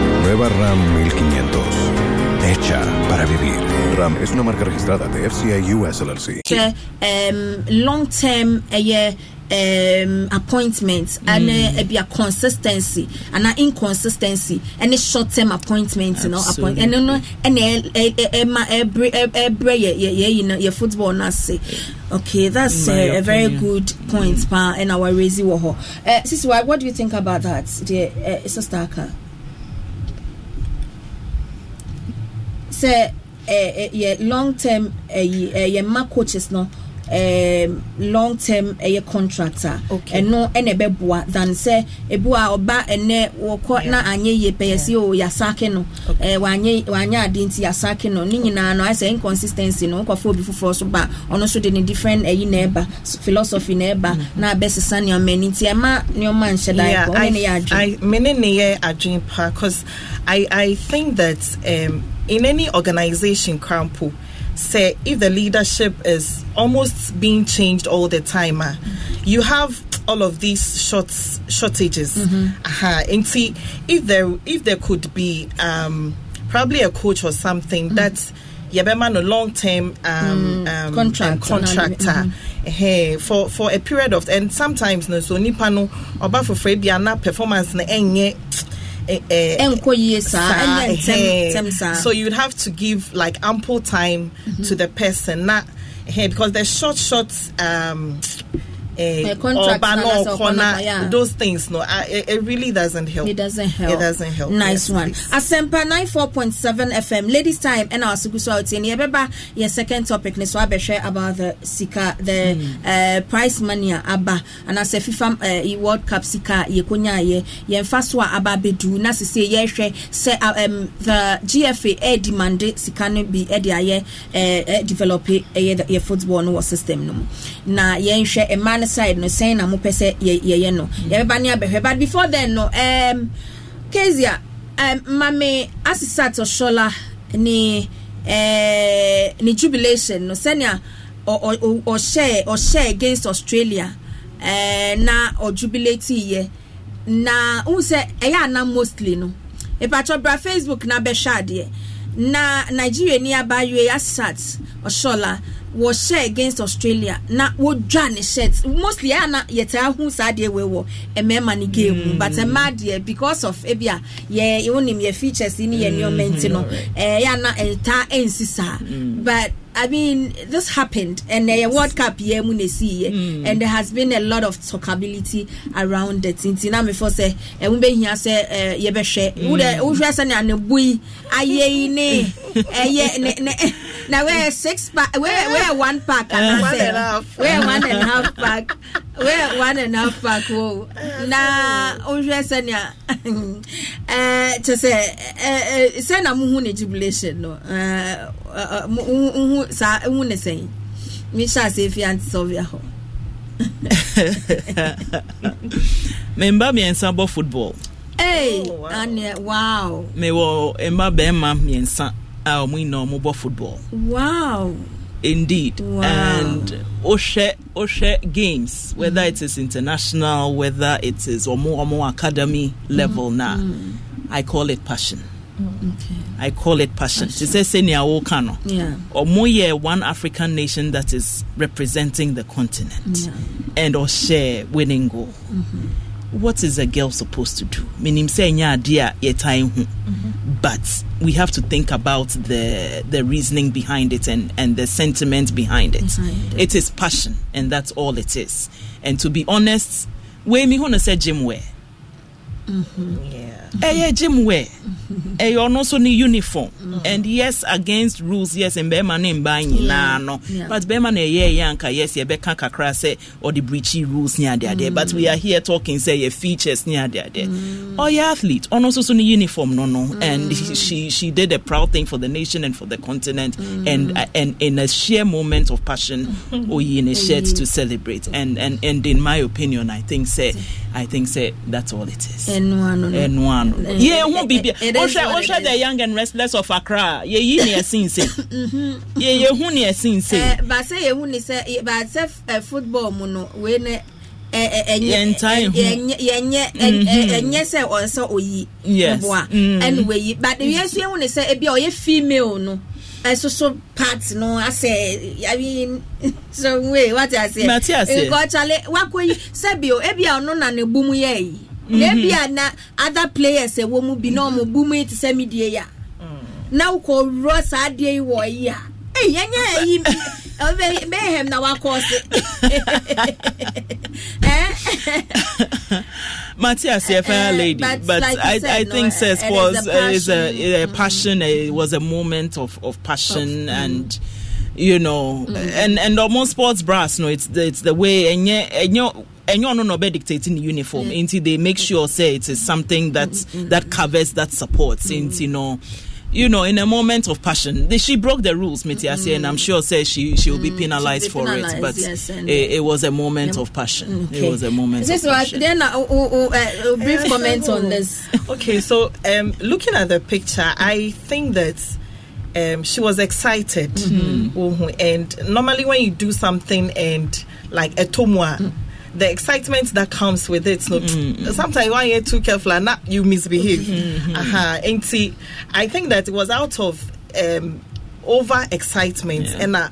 Nueva RAM 1500. Hecha para vivir. RAM es una marca registrada de FCA US LLC. sɛ um, long term ɛyɛ um, appointment ɛne ebi a consistency ana inconsistency ɛne short term appointment no appoint Absolutely. ɛno no yɛ yɛ yi no yɛ football no ase okay that's uh, a very good point pa ɛna wa raise wɔ hɔ uh, sisi wa what do you think about that deɛ uh, sister aka sɛ eh, yɛ long term ɛyi ɛyɛ ma coaches no um, long term ɛyɛ contractor. Okay. ɛno ɛna ɛbɛboa than sɛ ebi a ɔba ɛnɛ wɔkɔ na anyɛ yie pɛ yɛsi o yasake no. Ɛɛ wanyɛ wanyɛ ade nti yasake no. Ne nyinaa no ayɛ sɛ inconsistency no nkɔfo obi foforɔ so ba ɔno nso de ne different ɛyi na ɛba philosophy na ɛba na abɛsesa nneɛma ani. Nti ɛma nneɛma nhyɛ da yeah, ɛkɔ ɔne ne yɛ adwene I, me ne yɛ adwene pa because I, I think that um, in any organization crampo say if the leadership is almost being changed all the time ah, you have all of these shorts shortages Mm-hmm. Aha. and see if there if there could be um, probably a coach or something that's yɛbɛma no long term um, um, Mm. contract, um, contractor eh, for for a period of and sometimes no so nipa no ɔba foforɔ bi ana performance no ɛnyɛ eh, eh, ɛnkɔ yie saa saa, ɛnyɛ ntɛm eh, so you'd have to give like ample time Mm-hmm. to the person not eh, because the short short um eh, Eh, contract ɔba na no na sɛ ɔkɔ ɔkɔ na, na- yeah. those things no uh, it, it really doesn't help It doesn't help. it doesn't help Nice Yes, one. please. Asempa 94.7 FM. Ladies time and our sugu so out here. Yebeba your second topic ne so abɛhwɛ about the sika the Hmm. uh, price money a aba and as a FIFA uh, World Cup sika yekonya ye yemfa so a aba bedu na sese yɛhwɛ sɛ uh, um, the GFA air demand sika no bi e de ayɛ uh, uh, develop ɛyɛ the- yɛ football no wɔ system no mu na yɛnhwɛ mmaa no side no sɛn na mopɛ sɛ yɛ- yɛyɛ no. Yɛbɛba ne abɛhwɛ. But before then no um, kezia um, mame asisat ɔsɔla ne eh, ne jubilation no sɛnea ɔhyɛ ɔhyɛ against australia eh, na ɔjubilate yɛ na wohu sɛ ɛyɛ ana mostly no ìpàtɔ bra facebook na bɛhwɛ adeɛ. Na nigeria ni abayewa asat ɔsɔla wɔhyɛ against australia na wɔdwa ne shirt. Mostly ɛyɛ na yɛtɛ ahu saa adeɛ wei wɔ mmarima ne game. Mu but eh, mmaa deɛ because of ebi a yɛ wɔnim yɛ features yi ne yɛ nneɛma nti no hmm, ɛyɛ eh, na ɛta ɛnsi saa. Hmm. But I mean, this happened, and a World Cup year, mu na esi yɛ, hmm. and there has been a lot of talkability around it. Nti na me for say, eh, we eh, be here say, eh, yɛbɛhwɛ. Wo de, wo hwɛ sɛ ne ane bui, ayɛ yi ne, ɛyɛ ne ne na weyɛ six pack weyɛ weyɛ one pack One and a anasɛ half. weyɛ one and a half pack. Weyɛ one and a half pack wo na wohwɛ sɛnea ɛɛ kyɛ sɛ ɛɛ sɛ na muhu ne jubilation no eh, muhu saa muhu ne sɛn mi hyɛ ase fi anti sylvia hɔ. mmiɛnsa bɔ football Hey, Oh, wow. Mewɔ mma bɛrima mmiɛnsa a ɔmo nyinaa bɔ football wow. indeed Wow. and wohwɛ wohwɛ games whether it is international whether it is ɔmo ɔmo academy level na i call it passion Okay. i call it passion te sɛ sɛnea woka no Yeah. ɔmo one african nation that is representing the continent Yeah. and share winning goal mm-hmm. what is a girl supposed to do ɛnyɛ adeɛ a but we have to think about the the reasoning behind it and and the sentiment behind it. Behind it. it is passion and that's all it is and to be honest mi ho no sɛ gym wear Yeah. Mm-hmm. ɛyɛ eh, gym wear. Eh, ɛyɛ ɔno nso ne uniform. And yes against rules yes mbɛrima ne mbaa nyinaa no. Yeah. but bɛrima na ɛyɛ ɛyɛ anka yes yɛbɛka kakra sɛ ɔde breachy rules ne adeadeɛ but we are here talking sɛ yɛ features ne adeadeɛ ɔyɛ athlete. Oh, ɔno nso so ne uniform no no. And mm. she she did a proud thing for the nation and for the continent. Mm. And uh, and in a sheer moment of passion oyi ne shirt to celebrate. And and and in my opinion I think say I think say that's all it is. Ɛnu ano no. ɛnu ano Eh, yɛ ho eh, biribi eh, it is wohwɛ what it wohwɛ is. the young and restless of accra yɛyi ne ɛsen se yɛ yɛhu ne ɛsen se Eh, ba sɛ yɛhu ne sɛ yɛ- ba sɛ eh, football mu no wei ne eh, eh, ɛnyɛ- Yɛntae ho. yɛnyɛ yɛnyɛ- ɛ- ɛ- ɛnyɛ sɛ ɔsɛ oyi Yes. boa Mm. ɛne weyi but ewie so yɛhu ne sɛ ebi a ɔyɛ female no ɛsoso part no asɛ I mean, so wei wate aseɛ Mate aseɛ. nkɔkyale wakɔ yi sɛbio ebi a ɔno na ne bu mu yɛ yi na ebi a na other players ɛwɔ mu bi na ɔmo bu mu yi te sɛ mi die ya na wokɔ wura saa adeɛ yi wɔ yi a ei ɛnyɛ ayi ɔbɛ- bɛyɛhɛm na wakɔ se Matthias, yeah, fair Eh, lady, but but, like I, said, I no, think eh, says it is was a uh, is a, passion. a passion. It was a moment of of passion and. You know, Mm. and and almost sports brass. No, it's the, it's the way and yeah, and you and you no be dictating the uniform. Until they make sure say it is something that Mm, that covers that supports. Into you know, you know, in a moment of passion, the, she broke the rules, Mitiasi, and I'm sure say she she will be penalized Mm. be for penalized, it. But yes, it, it was a moment of passion. It was a moment This of passion. then uh, uh, uh, uh, brief comment on this Okay, so um, looking at the picture, I think that um, she was excited, Mhm. and normally when you do something and like a tomwa. The excitement that comes with it, no, sometimes when you're too careful and not you misbehave. Uh-huh. And see, I think that it was out of um, over excitement and uh,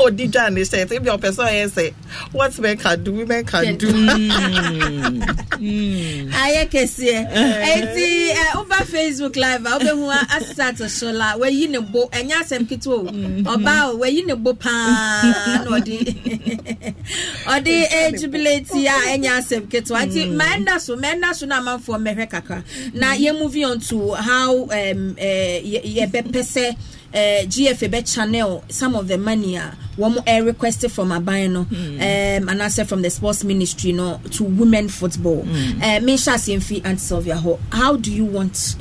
oh, did you understand? If your person say, what men can do, women can do. ayɛ kɛseɛ. Ɛnti ɛ woba facebook live a wobɛhu asat so la wayi ne bo ɛnyɛ asɛm ketewa o. Ɔba o wayi ne bo paa na ɔde ɔde eh, jubilate a ɛnyɛ asɛm ketewa. Nti maɛnda so maɛnda so na amanfoɔ mmɛhwɛ kakra. Na yɛ moving on to how um, uh, yɛbɛpɛ sɛ uh, GFA bɛ channel some of the money a wɔn air requested from aban no. Um, and also from the sports ministry no to women football. Uh, Misha Siemfi and Sylvia Ho, how do you want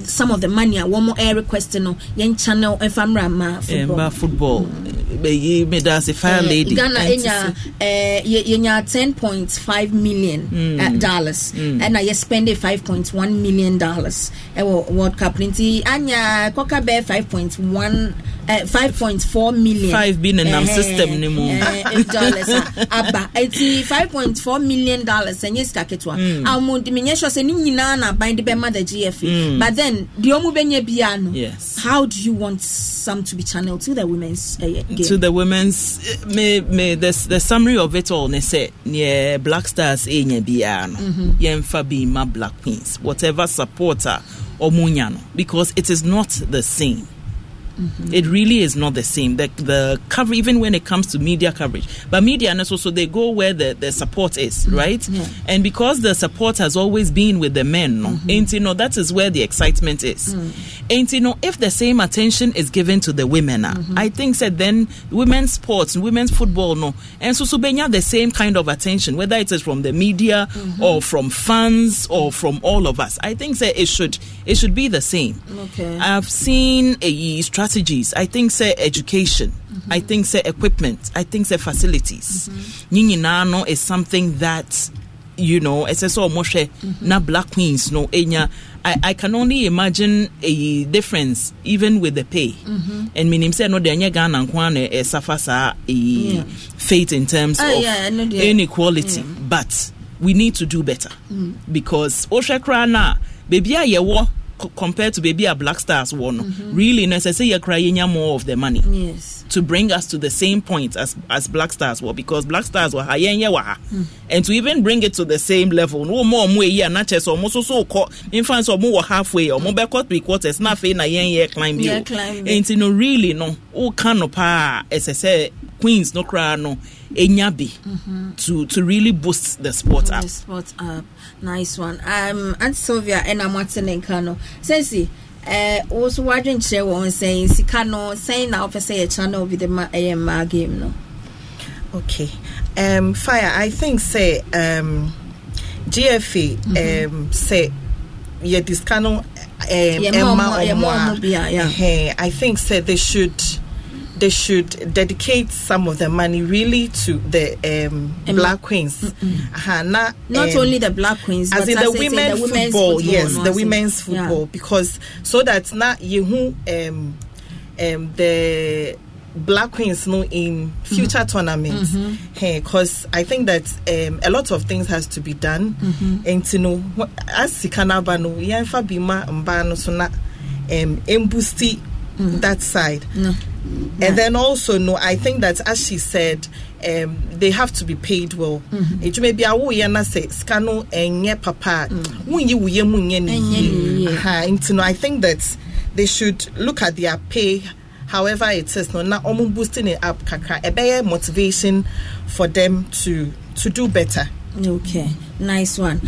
some of the money uh, a wɔn air requesting no yɛn channel ɛfamra eh, ma football? Emba football. Bɛyi me da se fire Eh, lady. Ghana sɛ- eh, yɛnya eh, ten point five million uh, mm. dollars mm. ɛna yɛ spend five point one million dollars eh, ɛwɔ world cup nti anya kɔka bɛɛ five point one Eh, five point four million. Five bi nenam Eh, system ne mu. eh, eh, dollars a ah. aba nti five point four million dollars ɛnyɛ sika ketewa a wɔn menyɛ sure sɛ ne nyinaa na aban de bɛma the GFA but then deɛ bɛnya bia no Yes. how do you want some to be channeled to the women's uh, game? to the women's me me the the summary of it all ne say yeah black stars enya biara no Mm-hmm. yɛmfa bi ma black queens. Whatever supporter ɔmo ah, nya no because it is not the same Mm-hmm. It really is not the same. The, the cover, even when it comes to media coverage, but media and also they go where the, the support is, mm-hmm. right? Yeah. And because the support has always been with the men, no, mm-hmm. ain't you know that is where the excitement is. Mm. Ain't you know if the same attention is given to the women, mm-hmm. I think that then women's sports, women's football, no, and so so the same kind of attention, whether it is from the media mm-hmm. or from fans or from all of us. I think that it should it should be the same. Okay. I've seen a strategies. I think say education. Mm-hmm. I think say equipment. I think say facilities. Mm-hmm. no is something that you know, ɛsɛ sɛ ɔmo hwɛ na black queens no enya. I, I can only imagine a difference even with the pay. Mm-hmm. And meaning say no de anya Ghana nkwa na suffer sa a fate in terms uh, of yeah, no, inequality. Yeah. But we need to do better mm. because ohwɛ na baby a yɛwɔ compared to baby a black stars won mm-hmm. really say you're crying more of the money. Yes. To bring us to the same point as as black stars were because black stars were high mm. and to even bring it to the same level no more more year not just almost so so in fact so more halfway or more back three quarters na fe na yen year climb you. and you know really no. O can no pa as I say queens no cry no enyabi mm-hmm. to to really boost the sport up. The sport up, nice one. Um, Aunt Sylvia and I'm watching in Kano. Sensi, uh, also watching share one saying Sikano saying now for say a channel with the ma uh, game no. Okay, um, fire. I think say um, GFA mm-hmm. um say yeah this Kano um yeah, Emma Omwa. Yeah, yeah. I think say they should they should dedicate some of the money really to the um, black queens. Uh-huh, not, not um, only the black queens, as in the, women's, the women's football, football. Yes, no, the women's football, yeah. because so that not you um, um, the black queens know in future mm-hmm. tournaments because mm-hmm. hey, I think that um, a lot of things has to be done mm-hmm. and to know as sikanaba no yɛmfa bi ma mbaa no so na um, embusti mm. that side no. And then also, no, I think that as she said, um, they have to be paid well. Mm-hmm. It may be a wo yana say scano enye papa. Wunyi wuye munye ni. I think that they should look at their pay however it is no na omu boosting it up kakra a motivation for them to to do better okay nice one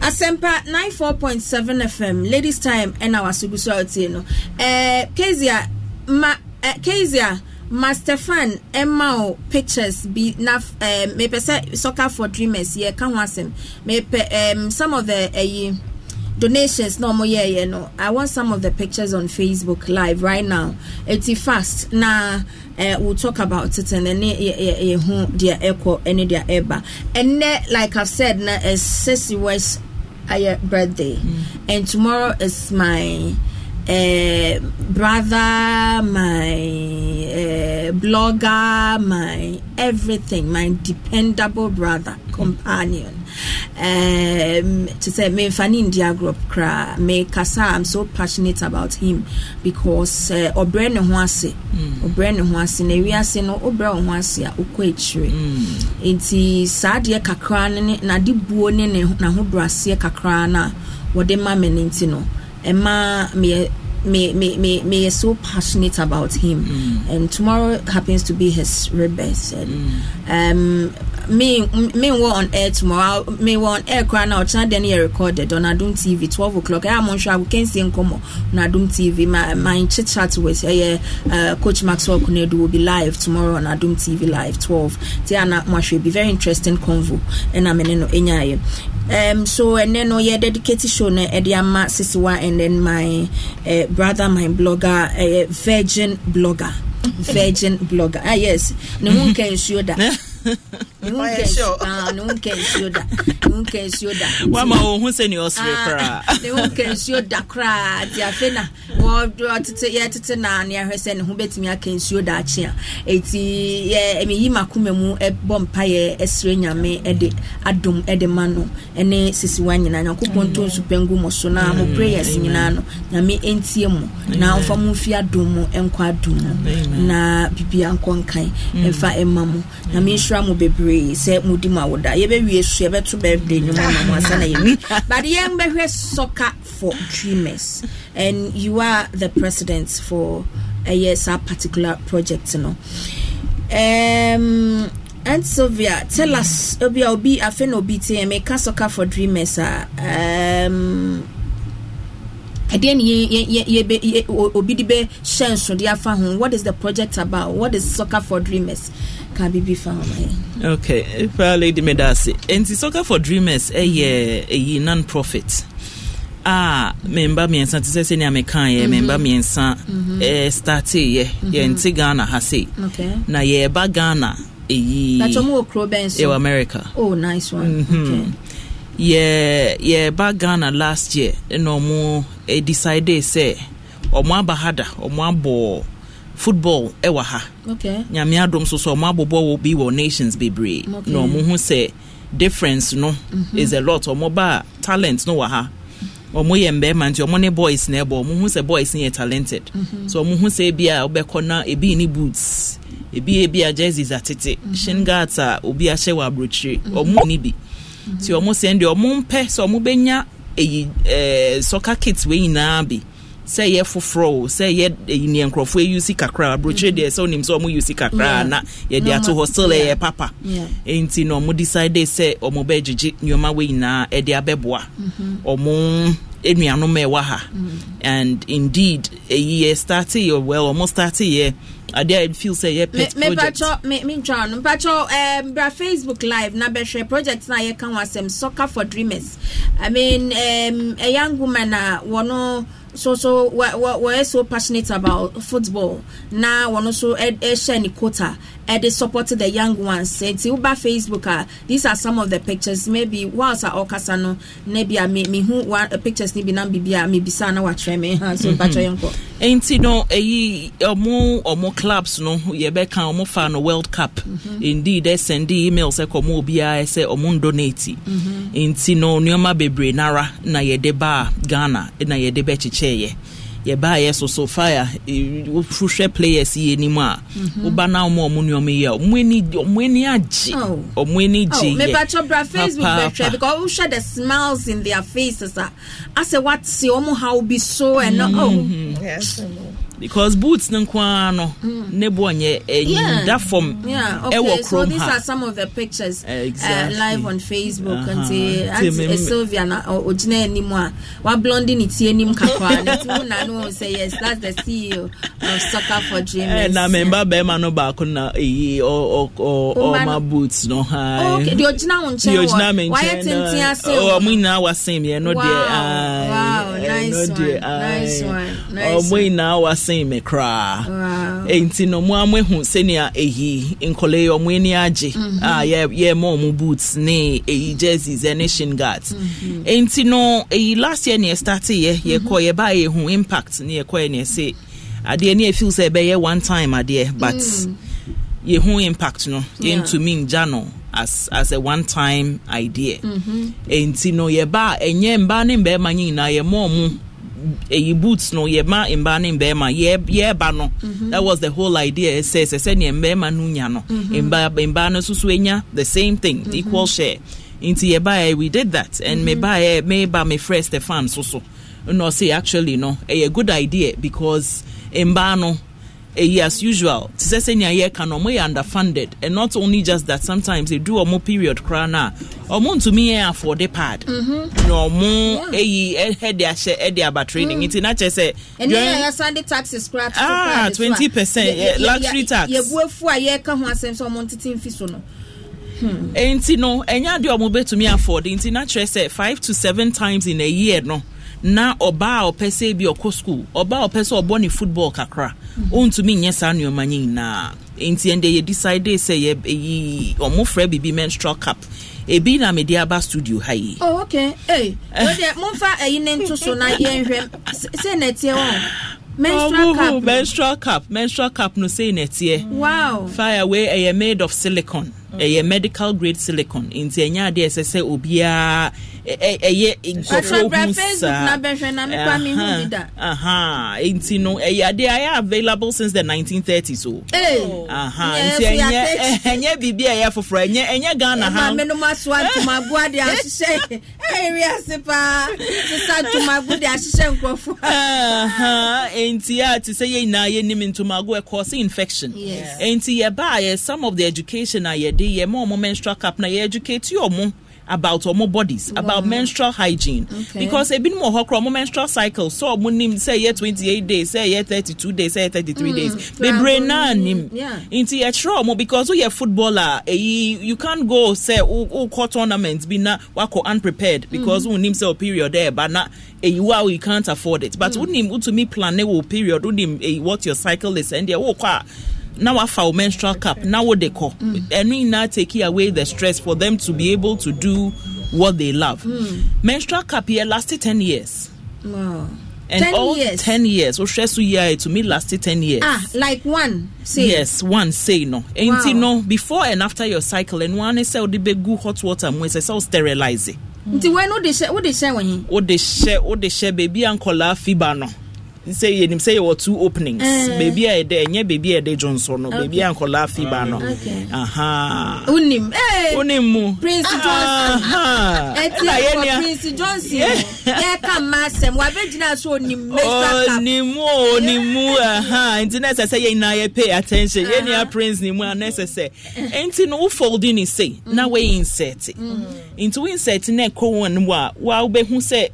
Asempa 94.7 FM ladies time and our sugusu no eh kezia ma uh, Kezia master fan ɛma o pictures bi na uh, mepɛ sɛ soccer for dreamers yɛ ka ho asɛm. Mepɛ um, some of the uh, donations na ɔmo yɛɛyɛ no i want some of the pictures on facebook live right now. Eti fast na uh, we'll talk about it and then yɛhu deɛ ɛkɔ ɛne deɛ ɛba. Ɛnɛ like i've said na ɛsɛsi west ayɛ birthday. Mm. and tomorrow is my uh, brother, my uh, blogger, my everything, my dependable brother, companion. Um, to say me fani India group kra me kasa I'm so passionate about him because uh, obre ne ho ase. Obre ne ho ase. Na wiase no obre ho ase a okɔ akyire nti saa deɛ kakra ne na de buo ne ne na ho braseɛ kakra na wɔde ma me ne nti no Emma me me me me me is so passionate about him. Mm. and tomorrow happens to be his rebirth. And mm. um me me were on air tomorrow me were on air cry now. Channel then recorded on Adom TV 12 o'clock. I'm on sure we can see come on Adom TV my my chit chat with uh, coach Maxwell Konadu will be live tomorrow on Adom TV live 12 Tiana Mwashwe be very interesting convo. And I'm in no um so and then oh yeah dedicated show na ɛde ama sisiwa and then my uh, brother my blogger uh, virgin blogger. Virgin blogger. Ah yes. Ne ho nka nsuo da ne ne wama ho sɛ ne ɔsere koraa ne ho nka nsuo da koraa nti afei na. Yɛtete na ne ahwɛ sɛ ne ho bɛtumi aka nsuo da akye a ɛti meyi makoma mu bɔ mpayɛ ɛsrɛ nyame ɛde adom ɛde ma no. Ɛne sisiwa nyinaa nyankopɔn to nsu pɛngu mo so na mo prayers nyinaa no. Nyame ɛntie mu na ɔmfa mo mfi adom mu ɛnkɔ adom mu na bibia nkɔ nkan ɛmfa ɛma mu nyame nhyira mo bebree sɛ modi mu awoda yɛbɛwie so yɛbɛto birthday nnwom ama mo asa na yɛwi but yɛn bɛhwɛ soccer for dreamers. And you are the president for ɛyɛ saa particular project no um, and sylvia tell us obi a obi afei na obi te meka soccer for dreamers a um, ɛdeɛ obi de bɛhyɛ nsode afa what is the project about? What is soccer for dreamers ka biribi fa ho mayɛ okay paa lady meda ase enti soccer for dreamers ɛyɛ ɛyi non-profit. A memba mmiɛnsa te sɛ sɛnea mekaeɛ memba mmiɛnsa eh, starteeɛ yɛnte ghana ha sei. Okay. Na yɛreba ghana ɛyi That's more kuro bɛn so. Ɛwɔ america. Oh nice one. Okay. Yɛ yɛba ghana last year na ɔmo eh, decide sɛ ɔmo aba ha da ɔmo abɔ football ɛwɔ ha. Okay. Nyame adom so so ɔmo abobɔ wɔ bi wɔ nations bebree. Na ɔmo ho sɛ difference no is a lot. Ɔmo ba talent no wɔ ha. Ɔmo yɛ mbɛrima nti ɔmo ne boys na ɛbɔ. Ɔmo ho sɛ boys yɛ talented. So ɔmo ho sɛ ebi a ɔbɛkɔ na ebi ni boots. Ebi ebi a jerseys atete shin guards a obi ahyɛ wɔ aburokyire. Ɔmo ni bi. Nti ɔmo sɛ deɛ ɔmo mpɛ sɛ ɔmo bɛnya eyi ɛɛ soccer kits wei nyinaa bi sɛ yɛ foforɔ o sɛ yɛ nea nkurɔfoɔ eyi kakra. Aburokyire deɛ sɛ onim sɛ ɔmo use kakra. Yeah. na yɛde ato hɔ still ɛyɛ papa. Nti na ɔmo decide sɛ ɔmo bɛgyegye nneɛma wei nyinaa ɛde abɛboa ɔmo nnuanom a ɛwɔ ha. And indeed eyi yɛ starte yɛ well ɔmo starte yɛ adeɛ a feel sɛ yɛ pet me project. mpatwɔ me me ntwa no. Mpatwɔ um, bra facebook live na bɛhwɛ project na yɛka ho asɛm soccer for dreamers. I mean um, a young woman a wɔno so so wɔ wɔyɛ so passionate about football. Now wɔno so ɛ- ɛhyɛ ne quota ɛde support the young ones. Nti woba facebook a these are some of the pictures. Maybe whilst a ɔkasa no na bi a me mehu pictures ni bi na bibi a mebisa na watwerɛ me ha so mpatwɔ yɛnkɔ nti no eyi ɔmo ɔmo clubs no yɛbɛka ɔmo fa no world cup. Indeed ɛsɛnde email sɛ kɔmo obiara sɛ ɔmo ndonate. Nti no nneɛma bebree nara na yɛde baa ghana na yɛde bɛkyekyɛɛyɛ yɛbaayɛ so so fire eh, wohwɛ players yi anim a woba na ɔmo ɔmo nneɛma yi a ɔmo ani ɔmo ani agye Oh. ɔmo ani Oh, gye me yɛ patch bra Facebook bɛhwɛ because we share the smiles in their faces. I say what see omo how be so and no. Oh, Yes. Because boots no nko ara no ne bo ɔnyɛ ɛyi da fam yeah. Okay. ɛwɔ So kurom these ha are some of the pictures Exactly. uh, live on Facebook. Uh-huh. And say, Nti Auntie me- uh, Sylvia na ojina anim a wa blondie ne tie anim kakra. Na ti wo na no say yes, that's the CEO of Soccer for Dreamers. na memba bɛrima no baako na eyi ɔ- ɔ- ɔ- Ɔma ɔma no- boots no Oh, okay. The original one Deɛ ogyina me Why nkyɛn tenten na ase? ɔ- ɔmo nyinaa wasɛm yɛ no Wow, deɛ ae, wow, ɛno nice deɛ, one, nice ae. one, nice ɔmo one. nyinaa wasɛm me koraa Wow. nti no mo amo ehu sɛnea eyi nkɔlɛ yi ɔmo ani agye Mhm. a yɛ yɛ ma ɔmo boots ne eyi jerseys ɛne shin guards Mhm. nti no eyi last year ne yɛ start yɛ yɛkɔ yɛ ba yɛ hu impact ne yɛkɔ yɛ ne yɛ se adeɛ ne yɛ feel sɛ ɛbɛyɛ one time adeɛ but Mm. yɛhu impact no Yeah. yɛntumi ngya no as as a one time idea Mhm. nti no yɛba a ɛnyɛ mbaa ne mbɛrima nyinaa yɛma ɔmo Eh, ɛyi boots no yɛma mbaa ne mbɛrima yɛ- yɛɛba no. Mhm. that was the whole idea. Ɛsɛ sɛ sɛnea mbɛrima no mm-hmm. nya no. Mbaa mbaa no nso so enya the same thing mm-hmm. equal share. Nti yɛbaeɛ we did that. And mm-hmm. mebaeɛ meba mefrɛ stefan so so na ɔse actually no. Eh, Ɛyɛ good idea because mbaa no ɛyi as usual. Te sɛ sɛnea yɛka no ɔmo yɛ underfunded. And not only just that sometimes ɛdu ɔmo period koraa no a ɔmo ntumi yɛ afford pad na ɔmo ɛyi ɛde ahyɛ ɛde aba training. Nti na kyerɛ sɛ during- sunday taxes koraa to Ah, so koraa de so a, 20%, yɛ- yeah, yɛ- luxury tax. yɛbu afu a yɛka ho asɛm sɛ ɔmo ntete mfi so no. Nti no ɛnyɛ adeɛ a ɔmo bɛtumi afford. Nti na kyerɛ sɛ five to seven times in a year no na ɔbaa a ɔpɛ sɛ bi ɔkɔ school ɔbaa a ɔpɛ sɛ ɔbɔ ne football kakra ɔntumi nyɛ saa nneɛma nyinaa. Nti ɛnde yɛ decide sɛ yɛ ɛyi ɔmo frɛ biribi menstrual cup. Ebi na mede aba studio ha yi. Oh okay. Ei wɔdeɛ momfa ayi ne nto so na yɛnhwɛ. Sɛ na ɛteɛ menstrual no. menstrual cap menstrual cap no sei na ɛteɛ. Wow. Fire wei ɛyɛ made of silicon ɛyɛ medical grade silicon nti ɛnyɛ adeɛ ɛsɛ sɛ obiara ɛyɛ nkurɔfoɔ hu saa nti no ɛyɛ adeɛ ayɛ available since the 1930s o Ee. aha Yes, nti ɛnyɛ ɛnyɛ biribi a ɛyɛ foforɔ ɛnyɛ ɛnyɛ ghana ha maame no ma so ntomago de ahyehyɛ ɛyɛ ase paa sisa ntomago de ahyehyɛ nkurɔfoɔ nti a te sɛ yɛ nyinaa yɛnim ntomago ɛkɔse infection. Yes. nti yɛbaayɛ some of the education a yɛde yɛma ɔmo menstrual cap na yɛ educate ɔmo about ɔmo bodies about menstrual hygiene. Okay. because a wɔ more ɔmo menstrual cycle so ɔmo nim say twenty eight days say thirty two days say ɛyɛ thirty three days. bebree naa nim Yeah. nti yɛkyerɛ ɔmo because woyɛ footballer eyi you can't go sɛ wo wokɔ tournament bi na wakɔ unprepared because wonim sɛ o period there but na eyi wa you can't afford it. But wonim wotumi plan ne wo period wonim eyi what your cycle is ɛndeɛ wokɔ a na wafa wo menstrual cap na wode kɔ. Ɛno nyinaa take away the stress for them to be able to do what they love. Menstrual cap yɛ last ten years. Wow. and 10 all years? ten years. Wohwɛ so yie a to me last ten years. ah like one say. Yes one say no. Nti Wow. no before and after your cycle ɛno ara ne sɛ wode bɛgu hot water mu ɛsɛ sɛ wo sterilize. Nti wɔn no de hyɛ wode hyɛ wɔn hin wode hyɛ wode hyɛ baabi a nkɔlaa fiba no sɛ yɛnim sɛ yɛwɔ two openings. Eh. baabi a yɛdɛ ɛnyɛ baabi a yɛde dwonso no baabi a nkɔlaa fiba no Okay. aha wonim ee wonim mu Prince Johnson. Aha. ɛti Ɛna ɛwɔ yɛnua- prince johnson. Yɛka mma asɛm wabɛgyina so onim menstrual cap. Onimu o onimu aha nti na ɛsɛ sɛ yɛn nyinaa yɛ pay attention. Yɛn nua Uh-huh. prince ni mu a na ɛsɛ sɛ nti no wofoldi ne sei na wɔyɛ insert nti wo insert na ɛkɔ wɔn mu a wa wobɛhu sɛ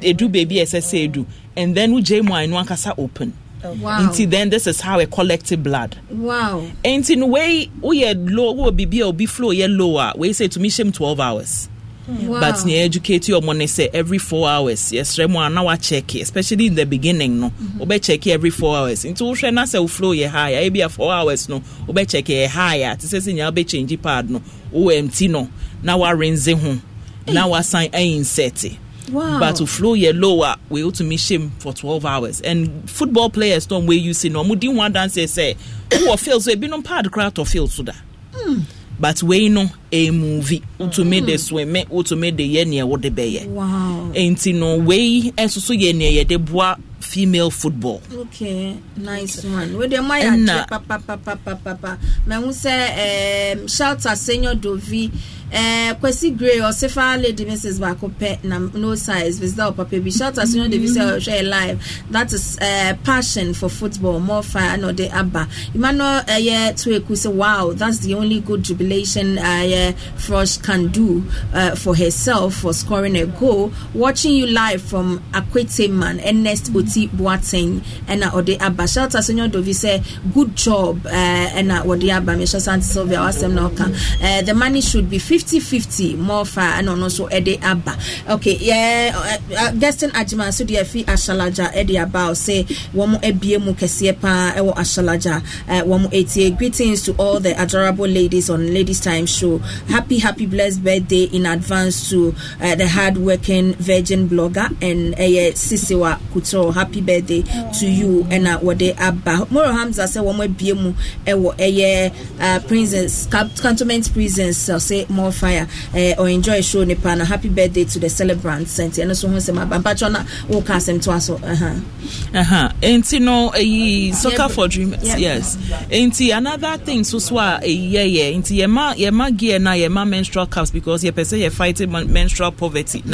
edu baby a ɛsɛ sɛ edu. And then wogye mu a ɛno ankasa open. Wow. Nti then this is how it collect blood. Wow. Nti no wei woyɛ low wowɔ biribi a obi flow yɛ lower. We say to tumi hyɛm twelve hours. Hmm. wow but nea educate ɔmo ne sɛ every four hours. Yɛsrɛ mu a na wakyɛke especially in the beginning no. Mm-hmm. Wobɛkyɛke every four hours. Into wohwɛ na sɛ wo flow yɛ high a ebi a four hours no. Wobɛkyɛke yɛ high a te sɛ sɛ nyinaa wobɛkyɛngye pad no. Wowɔ empty no. Na warenze ho na wasan ainsɛte eh, Wow. but wo flow yɛ low a wei wotumi hyɛm for 12 hours. And football players no ɔmo use no ɔmo di ho adanseɛ sɛ wowɔ field so ebinom pad koraa tɔ field so da but wei no ɛmuvi wotumi de swime wotumi de yɛ neɛ wode bɛyɛ wow. Enti no wei ɛso so yɛ neɛ yɛde boa female football. Okay nice one. Wey dem ayɛ Ɛna- akyɛ papapapapapa mɛhu sɛ um, shelter senior dovi uh, kwasi gray ɔsefa lady mrs baako pɛ na no size visita ɔpapa bi shelter senior dovi sɛ ɔhwɛ live. That is uh, passion for football more fire na ɔde aba emmanuel ɛyɛ to eku sɛ wow that's the only good jubilation uh, frosh can do uh, for herself for scoring a goal. Watching you live from akwete man ernest oti boateng ɛna ɔde aba shelter senior dovi sɛ good job uh, ɛna wɔde aba mehyɛ sante sylvia wasɛm na ɔka uh, the money should be 50-50 more far ɛna ɔno nso ɛde aba okay yɛ uh, uh, destin agyima nso deɛ afi ahyalagya ɛde aba o sɛ wɔn abie mu kɛseɛ paa ɛwɔ ahyalagya uh, wɔn etie greetings to all the adorable ladies on ladies time show. Happy happy blessed birthday in advance to uh, the hard working virgin blogger and ɛyɛ sisiwa kutoro happy birthday to you ɛna wɔde aba moro hamza sɛ wɔn abie mu ɛwɔ ɛyɛ uh, prisons cantonment prisons ɔsɛ fire uh, or enjoy show nipa na happy birthday to the celebrants sɛnti ɛno so ho nsɛm aba mpatwɛ na wɔka asɛm to aso ɛha Aha. Enti no eh, eyi soccer for dreamers. yeah. Yes. Enti another thing so so uh, a eyi yɛ yɛ. Enti yɛma yɛma gear na yɛma menstrual cups because yɛpɛ sɛ yɛ fighting men- menstrual poverty. Na